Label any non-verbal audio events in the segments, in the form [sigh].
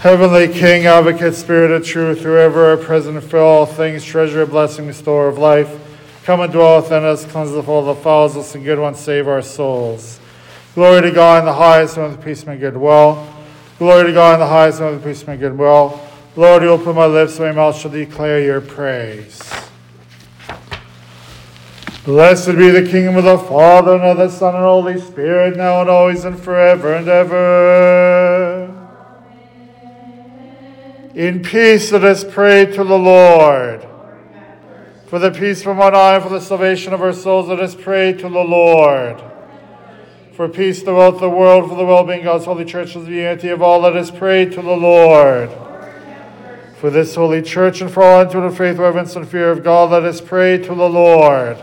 Heavenly King, advocate, spirit of truth, whoever are present for all things, treasure blessing, store of life, come and dwell within us, cleanse of all the fouls, us and good ones, save our souls. Glory to God in the highest, and with peace and goodwill. Glory to God in the highest, and with peace and goodwill. Lord, you open my lips, my mouth shall declare your praise. Blessed be the kingdom of the Father, and of the Son, and Holy Spirit, now and always, and forever and ever. In peace let us pray to the Lord. For the peace from on high, for the salvation of our souls, let us pray to the Lord. For peace throughout the world, for the well-being of God's holy church, for the unity of all, let us pray to the Lord. For this holy church and for all into the faith, reverence, and fear of God, let us pray to the Lord.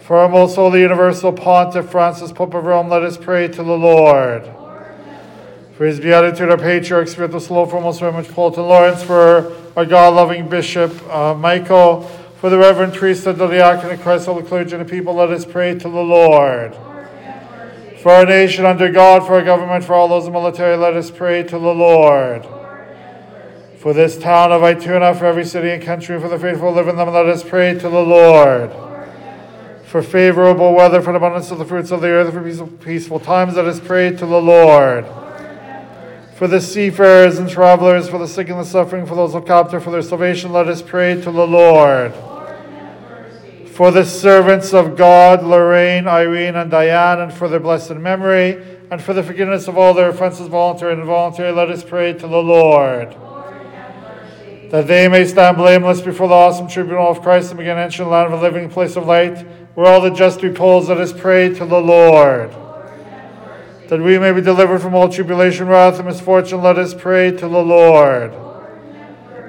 For our most holy universal pontiff Francis, Pope of Rome, let us pray to the Lord. For his beatitude, our patriarch, for most Reverend Paulton Lawrence, for our God-loving Bishop uh, Michael, for the Reverend priesthood, the diaconate, Christ, all the clergy, and the people, let us pray to the Lord. For our nation under God, for our government, for all those in the military, let us pray to the Lord. For this town of Ituna, for every city and country, for the faithful live in them, let us pray to the Lord. For favorable weather, for the abundance of the fruits of the earth, for peaceful, peaceful times, let us pray to the Lord for the seafarers and travelers, for the sick and the suffering, for those who captive, for their salvation, let us pray to the Lord. For the servants of God, Lorraine, Irene, and Diane, and for their blessed memory, and for the forgiveness of all their offenses, voluntary and involuntary, let us pray to the Lord. That they may stand blameless before the awesome tribunal of Christ and begin entering the land of a living place of light, where all the just repose, let us pray to the Lord that we may be delivered from all tribulation, wrath, and misfortune, let us pray to the Lord.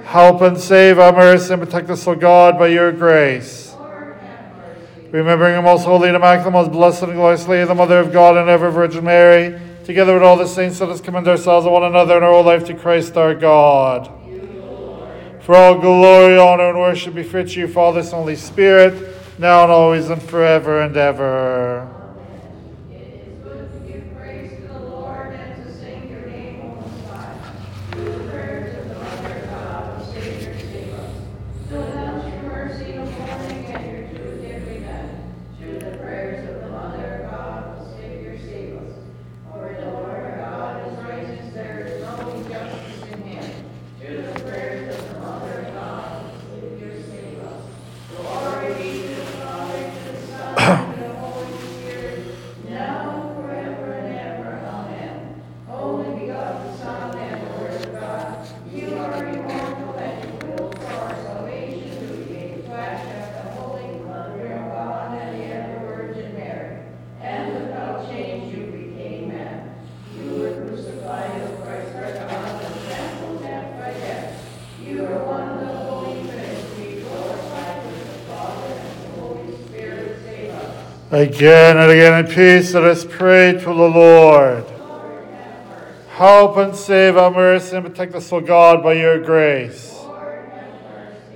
Help and save our mercy and protect us, O God, by your grace. Remembering the most holy and immaculate, most blessed and glorious Lady, the Mother of God and ever Virgin Mary, together with all the saints, let us commend ourselves and one another and our whole life to Christ our God. For all glory, honor, and worship be fit to you, Father, Son, Holy Spirit, now and always and forever and ever. Again and again in peace, let us pray to the Lord. Help and save our mercy and protect us, O God, by your grace.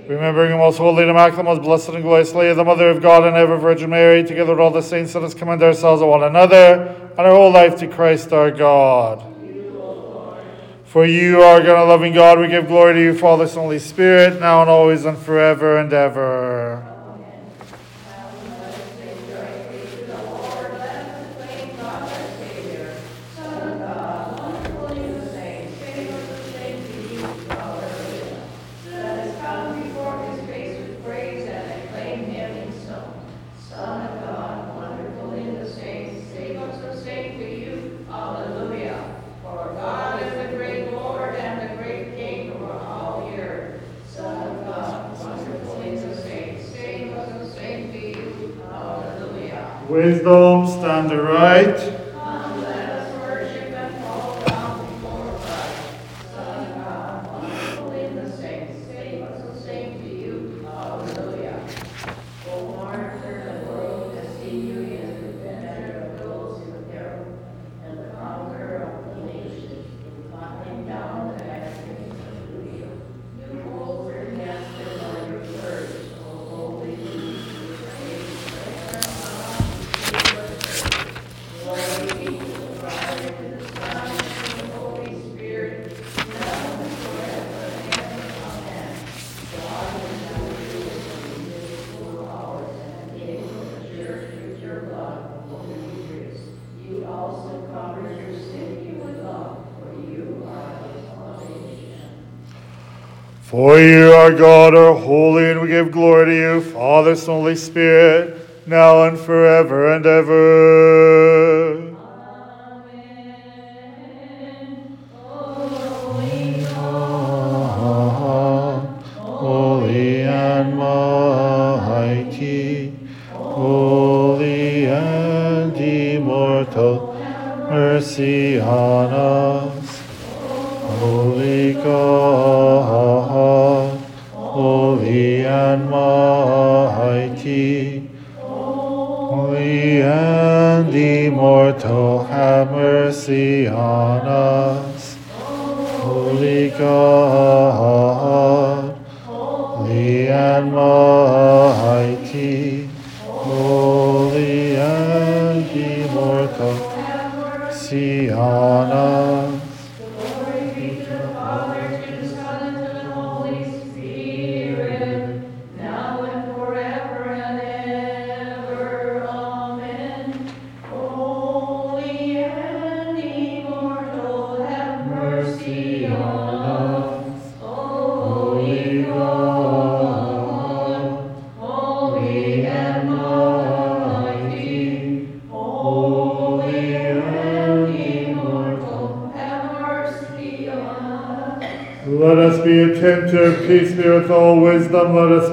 Remembering the most holy and immaculate, most blessed and glorious Lady, the Mother of God and ever Virgin Mary, together with all the saints, let us commend ourselves to one another and our whole life to Christ our God. For you are God, loving God, we give glory to you, Father, Son, Holy Spirit, now and always and forever and ever. For you, our God, are holy, and we give glory to you, Father, Son, Holy Spirit, now and forever and ever. Holy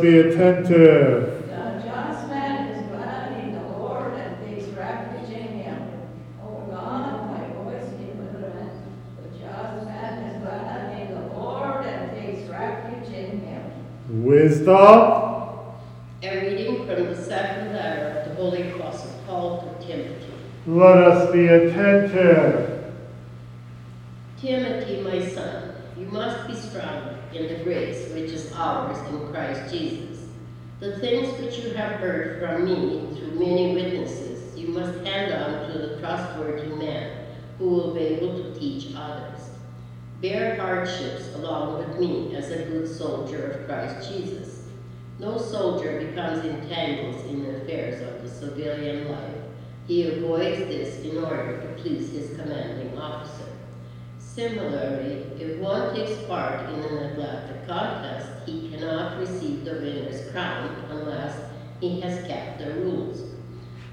be attentive. The just man is glad in the Lord and takes refuge in him. O God, my voice in deliverance. The just man is glad in the Lord and takes refuge in him. Wisdom, A reading from the second letter of the Holy Apostle Paul to Timothy. let us be attentive. Timothy, my son, you must be strong in the grace which is ours in Christ Jesus. The things which you have heard from me through many witnesses, you must hand on to the trustworthy man who will be able to teach others. Bear hardships along with me as a good soldier of Christ Jesus. No soldier becomes entangled in the affairs of the civilian life. He avoids this in order to please his commanding officer. Similarly, if one takes part in an athletic contest, he cannot receive the winner's crown unless he has kept the rules.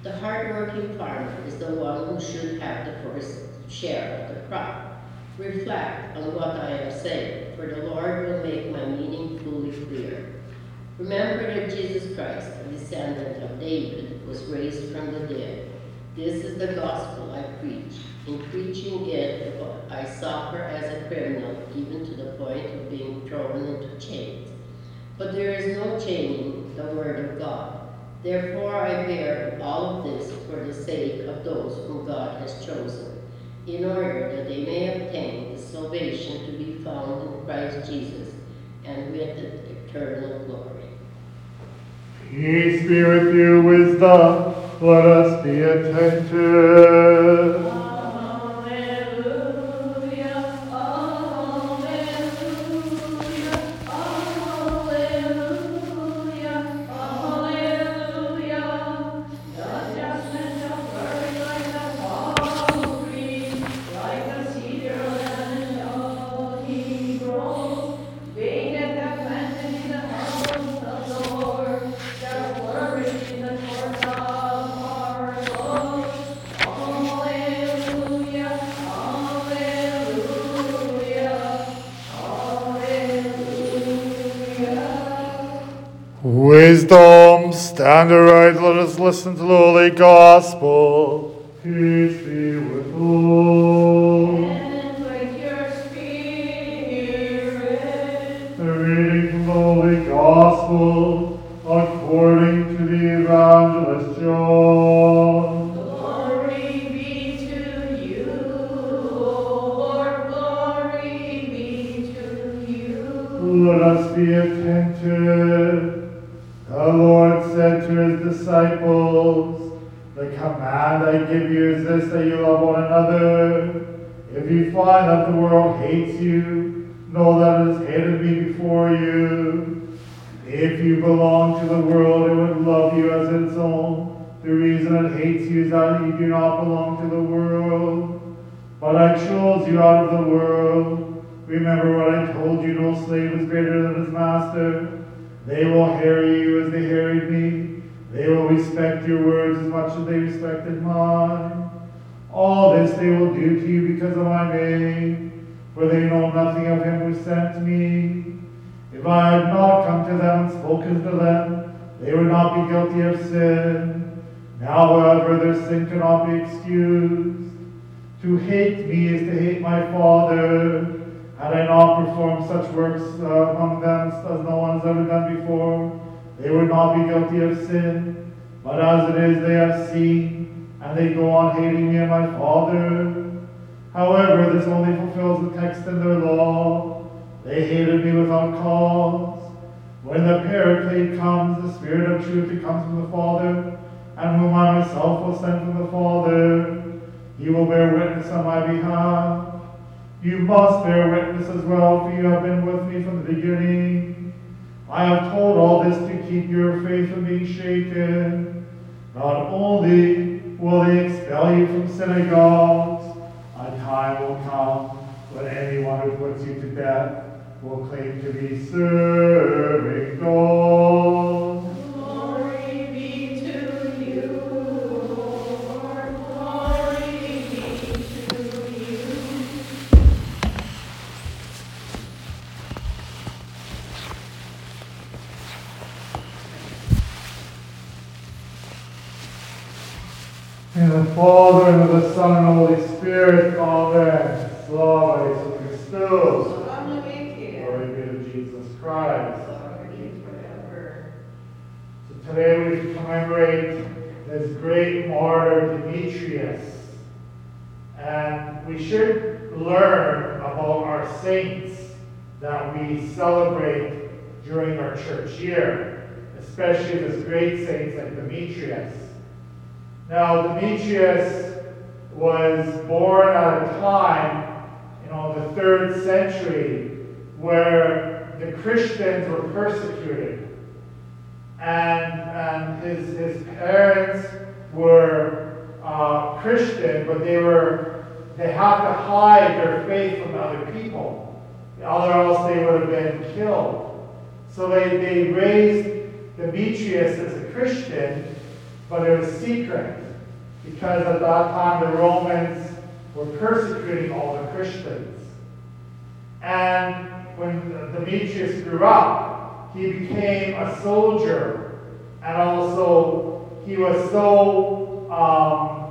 The hardworking farmer is the one who should have the first share of the crop. Reflect on what I am saying, for the Lord will make my meaning fully clear. Remember that Jesus Christ, a descendant of David, was raised from the dead. This is the gospel I preach. In preaching it, I suffer as a criminal, even to the point of being thrown into chains. But there is no chaining the word of God. Therefore I bear all of this for the sake of those whom God has chosen, in order that they may obtain the salvation to be found in Christ Jesus, and with it eternal glory. Peace be with you, wisdom, let us be attentive. Listen to the Holy Gospel. Peace be with all. And with your spirit. The reading from the Holy Gospel according to the Evangelist John. Glory be to you, Lord, glory be to you. Let us be attentive. The Lord said to his disciples, The command I give you is this that you love one another. If you find that the world hates you, know that it has hated me before you. If you belong to the world, it would love you as its own. The reason it hates you is that you do not belong to the world, but I chose you out of the world. Remember what I told you no slave is greater than his master. They will harry you as they harried me. They will respect your words as much as they respected mine. All this they will do to you because of my name, for they know nothing of him who sent me. If I had not come to them and spoken to them, they would not be guilty of sin. Now, however, their sin cannot be excused. To hate me is to hate my Father. Had I not performed such works uh, among them as no one has ever done before, they would not be guilty of sin. But as it is, they have seen, and they go on hating me and my Father. However, this only fulfills the text in their law. They hated me without cause. When the Paraclete comes, the Spirit of truth who comes from the Father, and whom I myself will send from the Father, he will bear witness on my behalf. You must bear witness as well, for you have been with me from the beginning. I have told all this to keep your faith from being shaken. Not only will they expel you from synagogues, a time will come when anyone who puts you to death will claim to be serving God. Son, and Holy Spirit, Amen. Slava Jesu Christus. Glory be to Jesus Christ. So today we commemorate this great martyr Demetrius. And we should learn about our saints that we celebrate during our church year, especially this great saints like Demetrius. Now, Demetrius was born at a time, you know, the third century, where the Christians were persecuted. And, and his, his parents were uh, Christian, but they were they had to hide their faith from other people, else they would have been killed. So they, they raised Demetrius as a Christian, but it was secret because at that time the Romans were persecuting all the Christians. And when Demetrius grew up, he became a soldier, and also he was so um,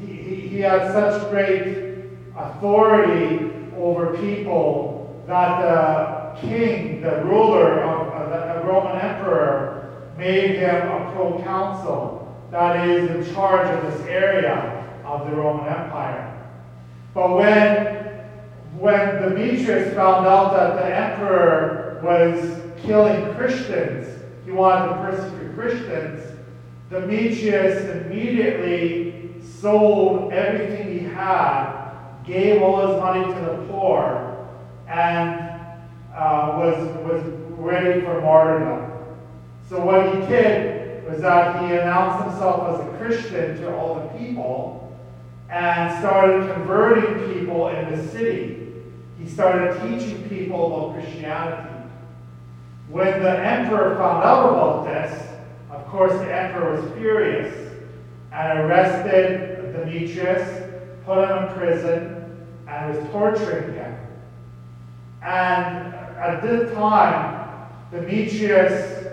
he, he, he had such great authority over people that the king, the ruler of uh, the, the Roman emperor, made him a proconsul, that is, in charge of this area of the Roman Empire. But when when Demetrius found out that the emperor was killing Christians, he wanted to persecute Christians, Demetrius immediately sold everything he had, gave all his money to the poor, and uh, was, was ready for martyrdom. So what he did was that he announced himself as a Christian to all the people and started converting people in the city. He started teaching people about Christianity. When the emperor found out about this, of course, the emperor was furious and arrested Demetrius, put him in prison, and was torturing him. And at this time, Demetrius,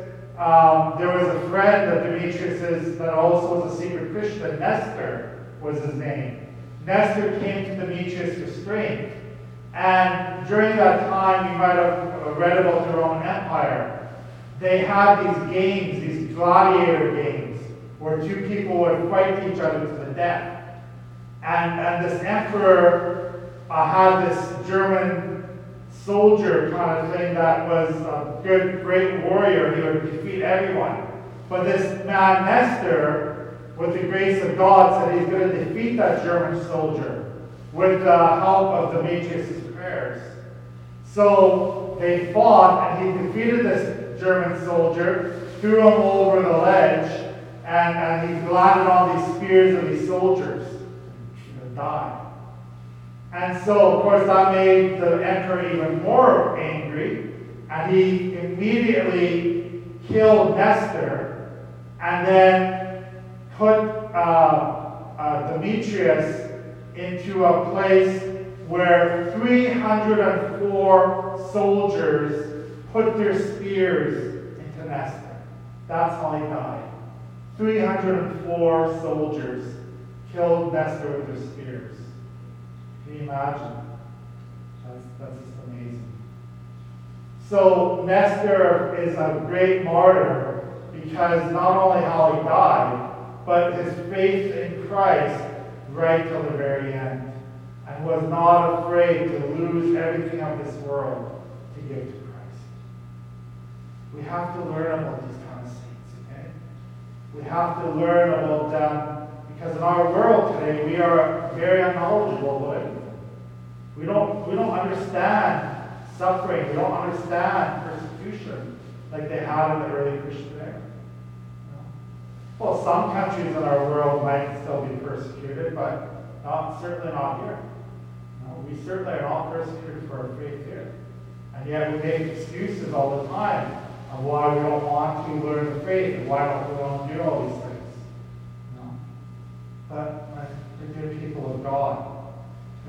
um, there was a friend of Demetrius's that also was a secret Christian, Nestor was his name. Nestor came to Demetrius for strength. And during that time, you might have read about the Roman Empire. They had these games, these gladiator games, where two people would fight each other to the death. And, and this emperor uh, had this German soldier kind of thing that was a good, great warrior. He would defeat everyone. But this man, Nestor, with the grace of God, said he's going to defeat that German soldier with the help of Demetrius' prayers. So they fought, and he defeated this German soldier, threw him over the ledge, and, and he landed on these spears of these soldiers and died. And so, of course, that made the emperor even more angry, and he immediately killed Nestor, and then put uh, uh, Demetrius into a place where 304 soldiers put their spears into Nestor. That's how he died. 304 soldiers killed Nestor with their spears. Imagine? That's, that's just amazing. So Nestor is a great martyr because not only how he died, but his faith in Christ right till the very end, and was not afraid to lose everything of this world to give to Christ. We have to learn about these kind of saints, okay? We have to learn about them because in our world today we are very unknowledgeable. We don't we don't understand suffering, we don't understand persecution like they had in the early Christian era. Well, some countries in our world might still be persecuted, but not, certainly not here. We certainly are not persecuted for our faith here. And yet we make excuses all the time of why we don't want to learn the faith and why don't we want to do all these things. No. But we're good people of God.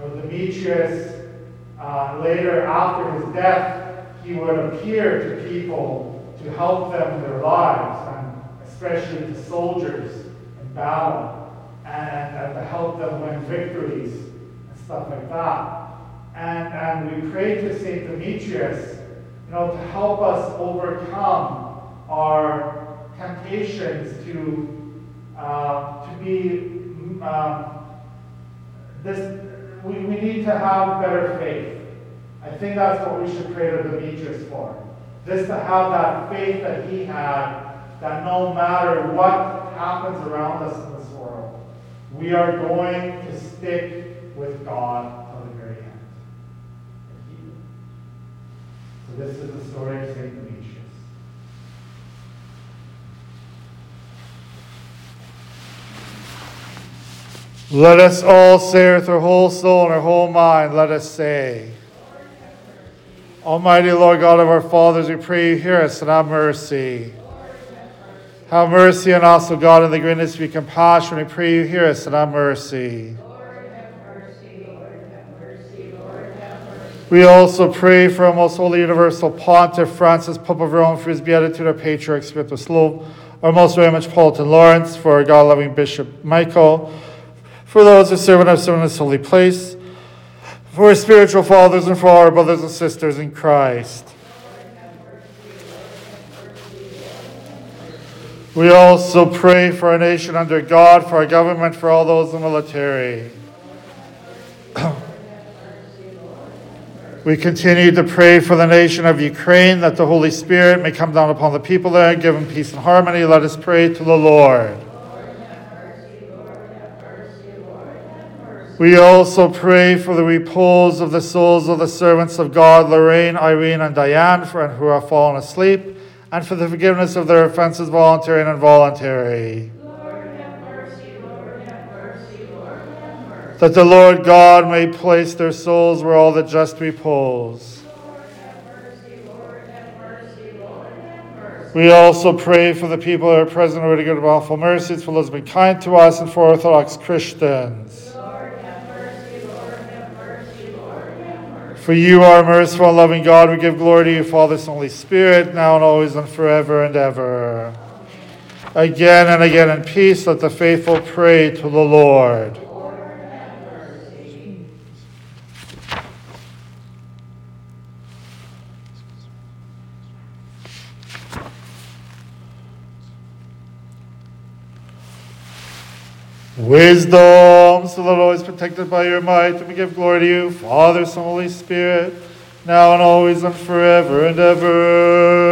Know, Demetrius, uh, later after his death, he would appear to people to help them in their lives and especially to soldiers in battle, and, and to help them win victories and stuff like that. And, and we pray to St. Demetrius, you know, to help us overcome our temptations to, uh, to be um, this, we, we need to have better faith. I think that's what we should pray to Demetrius for. Just to have that faith that he had that no matter what happens around us in this world, we are going to stick with God till the very end. So this is the story of St. Demetrius. Let us all say with our whole soul and our whole mind, let us say, Almighty Lord God of our fathers, we pray you hear us and have mercy. Have mercy on us, O God, in the greatness of your compassion. We pray you hear us and have mercy. We also pray for our most holy universal pontiff Francis, Pope of Rome, for his beatitude, our patriarch, Sviatoslav, our most very much Metropolitan Lawrence, for our God loving Bishop Michael, for those who serve and have served in this holy place, for our spiritual fathers, and for our brothers and sisters in Christ. We also pray for our nation under God, for our government, for all those in the military. [clears throat] we continue to pray for the nation of Ukraine that the Holy Spirit may come down upon the people there and give them peace and harmony. Let us pray to the Lord. We also pray for the repose of the souls of the servants of God, Lorraine, Irene, and Diane, for, who have fallen asleep and for the forgiveness of their offenses, voluntary and involuntary. That the Lord God may place their souls where all the just repose. We also pray for the people who are present already good awful mercies, for those who have been kind to us, and for Orthodox Christians. For you are merciful and loving God. We give glory to you, Father, Son, Holy Spirit, now and always and forever and ever. Again and again in peace, let the faithful pray to the Lord. Wisdom, so that always protected by your might, and we give glory to you, Father, Son, Holy Spirit, now and always and forever and ever.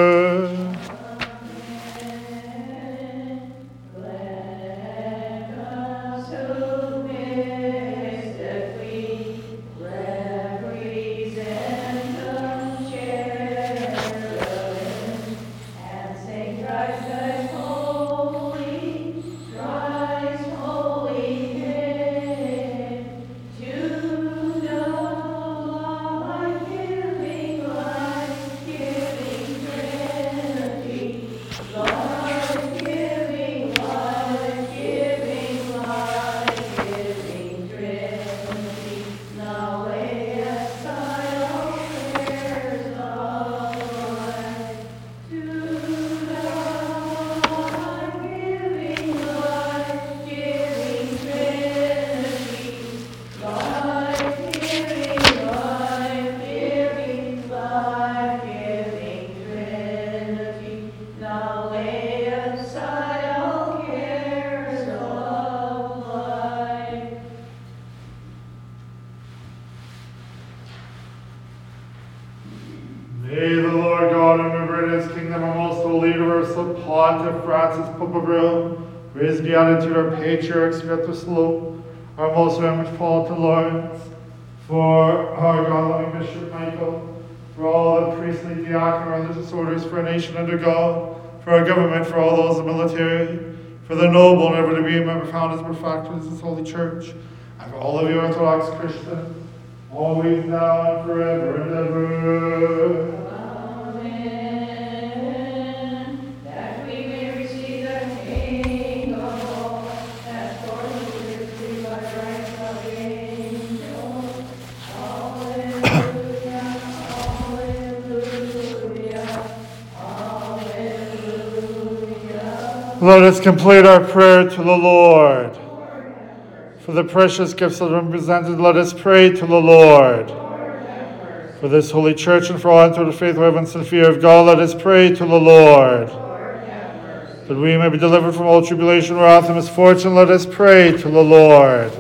Pontiff Francis for his beatitude our patriarchs Sviatoslav, our most reverend to Lawrence, for our God-loving Bishop Michael, for all the priestly, diaconal, religious orders, for our nation under God, for our government, for all those in the military, for the noble and ever to be a member founders, benefactors of this holy church, and for all of you Orthodox Christians, always now and forever and ever. Let us complete our prayer to the Lord. For the precious gifts that been presented, let us pray to the Lord. For this holy church and for all the faith, reverence, and fear of God, let us pray to the Lord. That we may be delivered from all tribulation, wrath, and misfortune, let us pray to the Lord.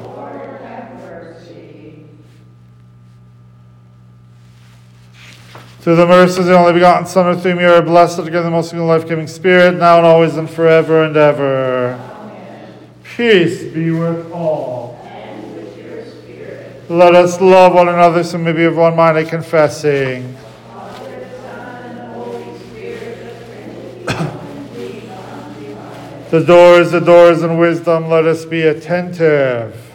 Through the mercies of the only begotten Son, with whom you are blessed together, the most life giving Spirit, now and always and forever and ever. Amen. Peace be with all. And with your spirit. Let us love one another so may be of one mind and confessing. [coughs] the doors, the doors, and wisdom, let us be attentive.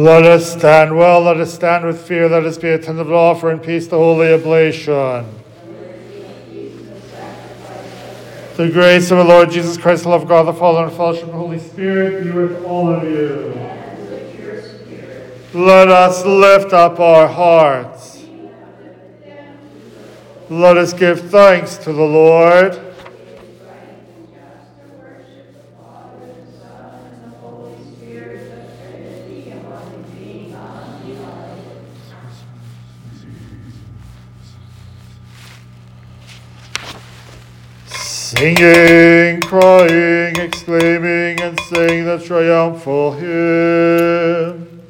Let us stand well, let us stand with fear, let us be attentive to offer in peace the holy oblation. The grace of our Lord Jesus Christ, the love of God the Father, and the fellowship of the Holy Spirit be with all of you. Let us lift up our hearts. Let us give thanks to the Lord. Singing, crying, exclaiming, and saying the triumphal hymn.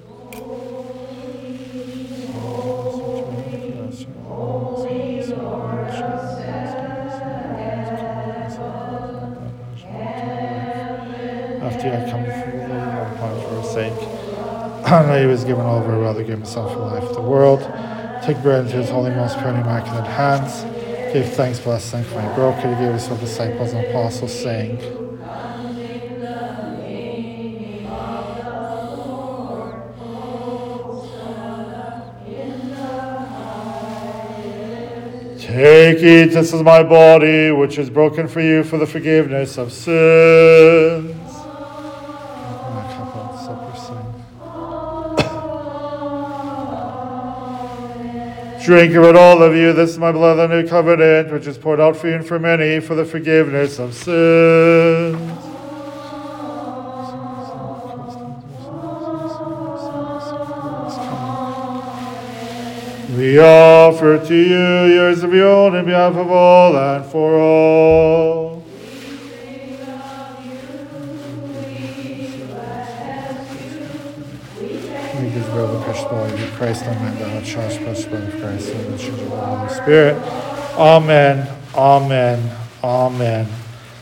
After I come before the Lord for his sake, and he was given over, rather give himself for life of the world. Take bread into his holy, most pure, immaculate hands. Give thanks, bless, and for your give us of disciples and apostles, saying, Take it, this is my body, which is broken for you for the forgiveness of sin. Drink of it, all of you. This is my blood the new covenant, which is poured out for you and for many for the forgiveness of sins. We offer to you yours of your own in behalf of all and for all. We give body of Christ, amen. The church, precious blood of Christ, and the church of the Holy Spirit. Amen, amen, amen.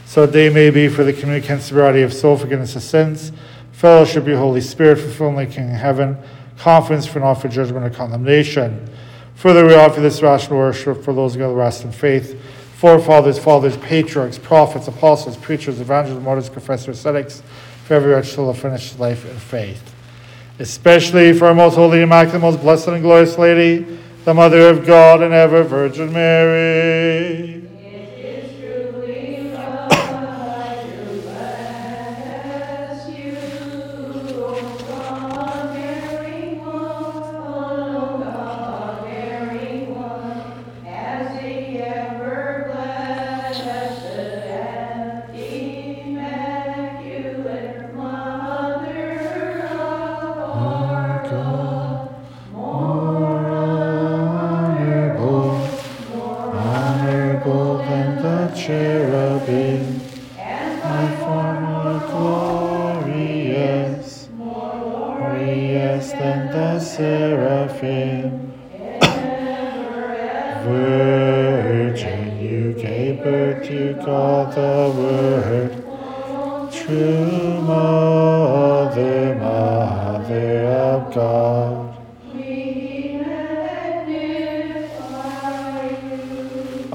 So they may be for the community and sobriety of soul, forgiveness of sins, fellowship of Holy Spirit, fulfillment King in heaven, confidence for not for judgment or condemnation. Further, we offer this rational worship for those who gather rest in faith, forefathers, fathers, patriarchs, prophets, apostles, preachers, evangelists, martyrs, confessors, ascetics, for every wretch soul have finished life in faith. Especially for our most holy, immaculate, most blessed and glorious Lady, the Mother of God and ever Virgin Mary.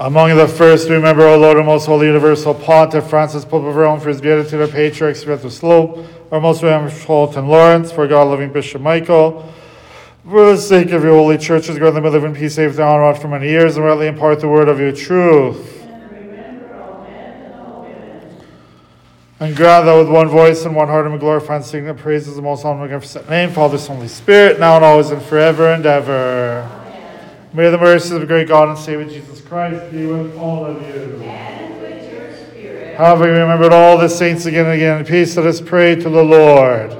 Among the first, remember, O Lord, our most holy universal pontiff, Francis, Pope of Rome, for his beatitude, our patriarchs, Sviatoslav, our most reverend Fulton Lawrence, for God loving Bishop Michael, for the sake of your holy churches, grant them to live in peace, safety, and honor for many years, and rightly impart the word of your truth. And grant that with one voice and one heart and we glorify and the praises of the most and magnificent name, Father, Son, Holy Spirit, now and always and forever and ever. May the mercies of the great God and Savior Jesus Christ be with all of you. And with your spirit, Having remembered all the saints again and again in peace, let us pray to the Lord.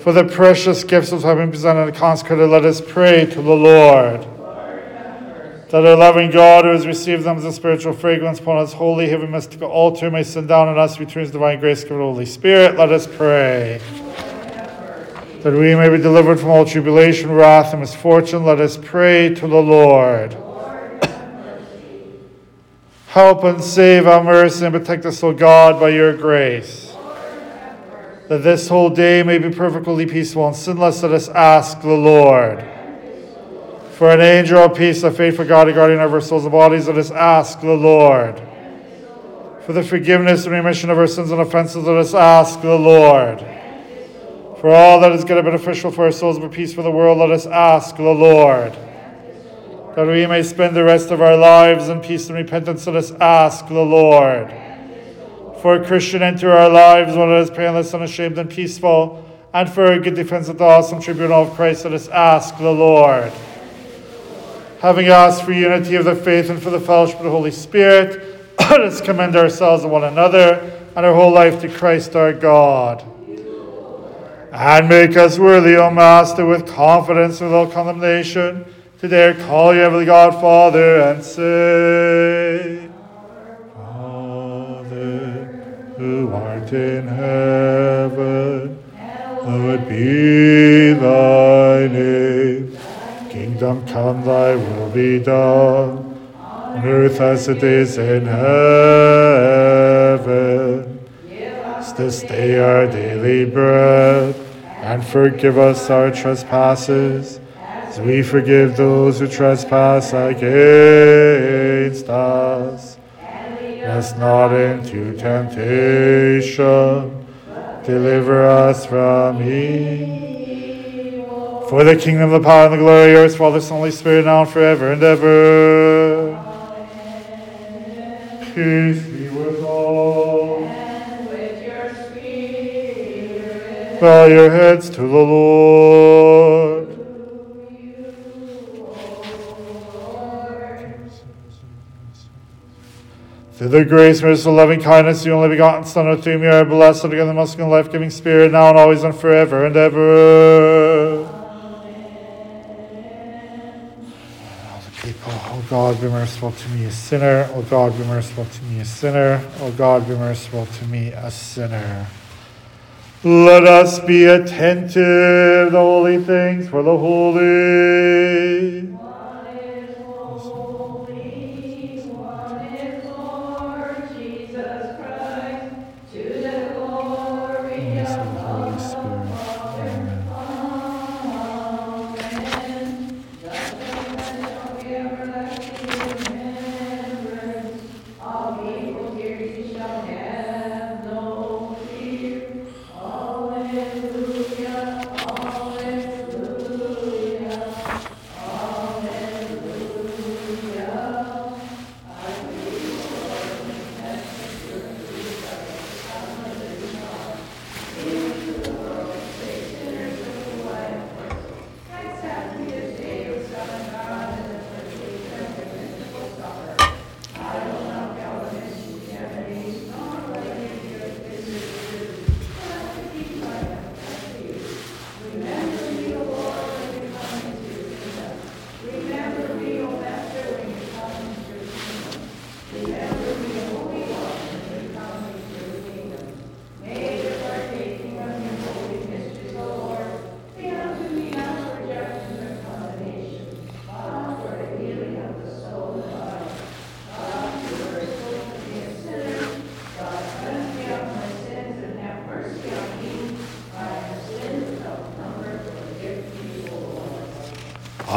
For the precious gifts which have been presented and consecrated, let us pray to the Lord. That our loving God, who has received them as a spiritual fragrance upon his holy, heaven, mystical altar, may send down on us returns divine grace, given the Holy Spirit. Let us pray. That we may be delivered from all tribulation, wrath, and misfortune, let us pray to the Lord. Help and save our mercy and protect us, O God, by your grace. That this whole day may be perfectly peaceful and sinless, let us ask the Lord. For an angel of peace, a faithful God, a guardian of our souls and bodies, let us ask the Lord. For the forgiveness and remission of our sins and offenses, let us ask the Lord. For all that is good and beneficial for our souls and for peace for the world, let us ask the Lord. That we may spend the rest of our lives in peace and repentance, let us ask the Lord. For a Christian enter our lives, one that is painless, unashamed, and peaceful, and for a good defense of the awesome tribunal of Christ, let us ask the Lord. Having asked for unity of the faith and for the fellowship of the Holy Spirit, [clears throat] let us commend ourselves and one another and our whole life to Christ our God. And make us worthy, O Master, with confidence and without condemnation, to dare call you, Heavenly God, Father, and say, Father, who art in heaven, hallowed be thy name. Kingdom come, thy will be done, on earth as it is in heaven. Give us this day our daily bread, and forgive us our trespasses, as we forgive those who trespass against us. Lead us not into temptation, deliver us from evil. For the kingdom, the power, and the glory are yours, Father, Son, Holy Spirit, now and forever and ever. Peace. Bow your heads to the Lord. Through the grace, mercy, loving kindness, the only begotten Son of whom you are blessed, together the most life giving Spirit, now and always and forever and ever. Amen. All the people, oh God, be merciful to me, a sinner. Oh God, be merciful to me, a sinner. Oh God, be merciful to me, a sinner. Let us be attentive to holy things for the holy.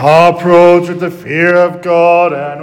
approach with the fear of God and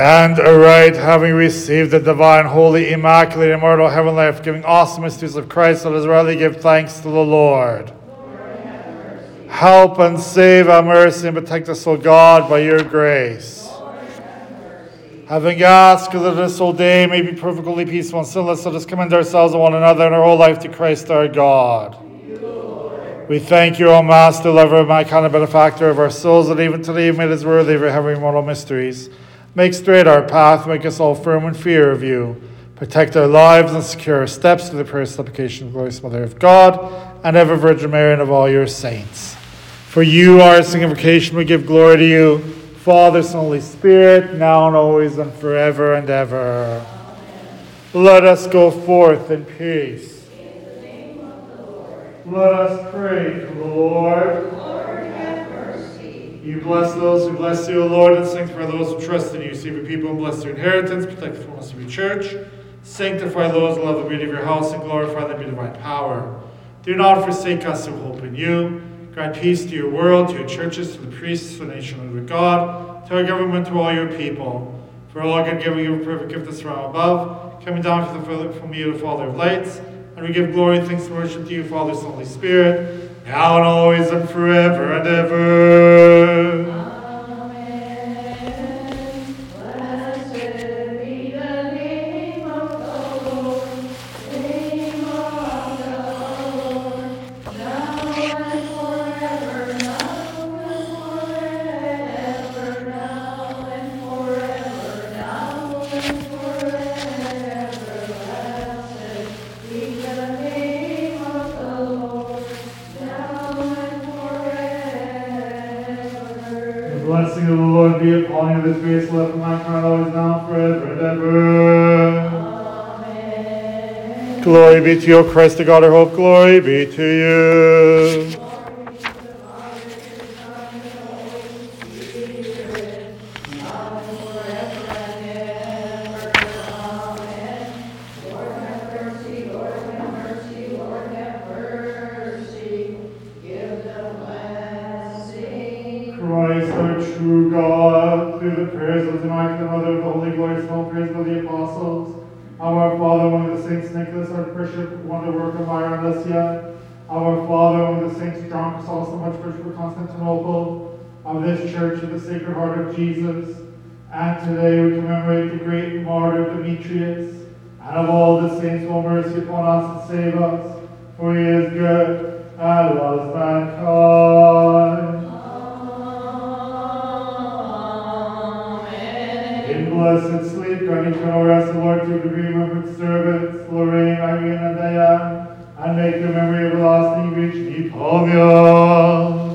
Stand aright, having received the divine, holy, immaculate, immortal, heavenly life, giving awesome mysteries of Christ, let us rightly give thanks to the Lord. Help and save our mercy and protect us, O God, by your grace. Having asked that this whole day may be perfectly peaceful and sinless, let us commend ourselves and one another and our whole life to Christ our God. We thank you, O Master, lover, of my kind of benefactor of our souls, that even today you made us worthy of your heavenly mortal mysteries. Make straight our path, make us all firm in fear of you. Protect our lives and secure our steps through the prayer supplication of glorious Mother of God and ever Virgin Mary and of all your saints. For you, are our signification, we give glory to you, Father, Son, Holy Spirit, now and always and forever and ever. Amen. Let us go forth in peace. Let us pray to the Lord. You bless those who bless you, O Lord, and sanctify those who trust in you. Save your people and bless their inheritance. Protect the fullness of your church. Sanctify those who love the beauty of your house and glorify them in divine power. Do not forsake us who hope in you. Grant peace to your world, to your churches, to the priests, to the nation under God, to our government, to all your people. For all good giving you a perfect gift that's from above, coming down to the, from you, the Father of lights. And we give glory, and thanks, and worship to you, Father, Son, Holy Spirit, now and always and forever and ever. Be to you, O Christ, the God, our hope. Glory be to you. Saints, will mercy upon us and save us, for he is good and loves mankind. Amen. In blessed sleep, grant eternal rest, the Lord, to the bereavement servants, Lorraine, Irene, and Diane, and make the memory of everlasting reach deep of you.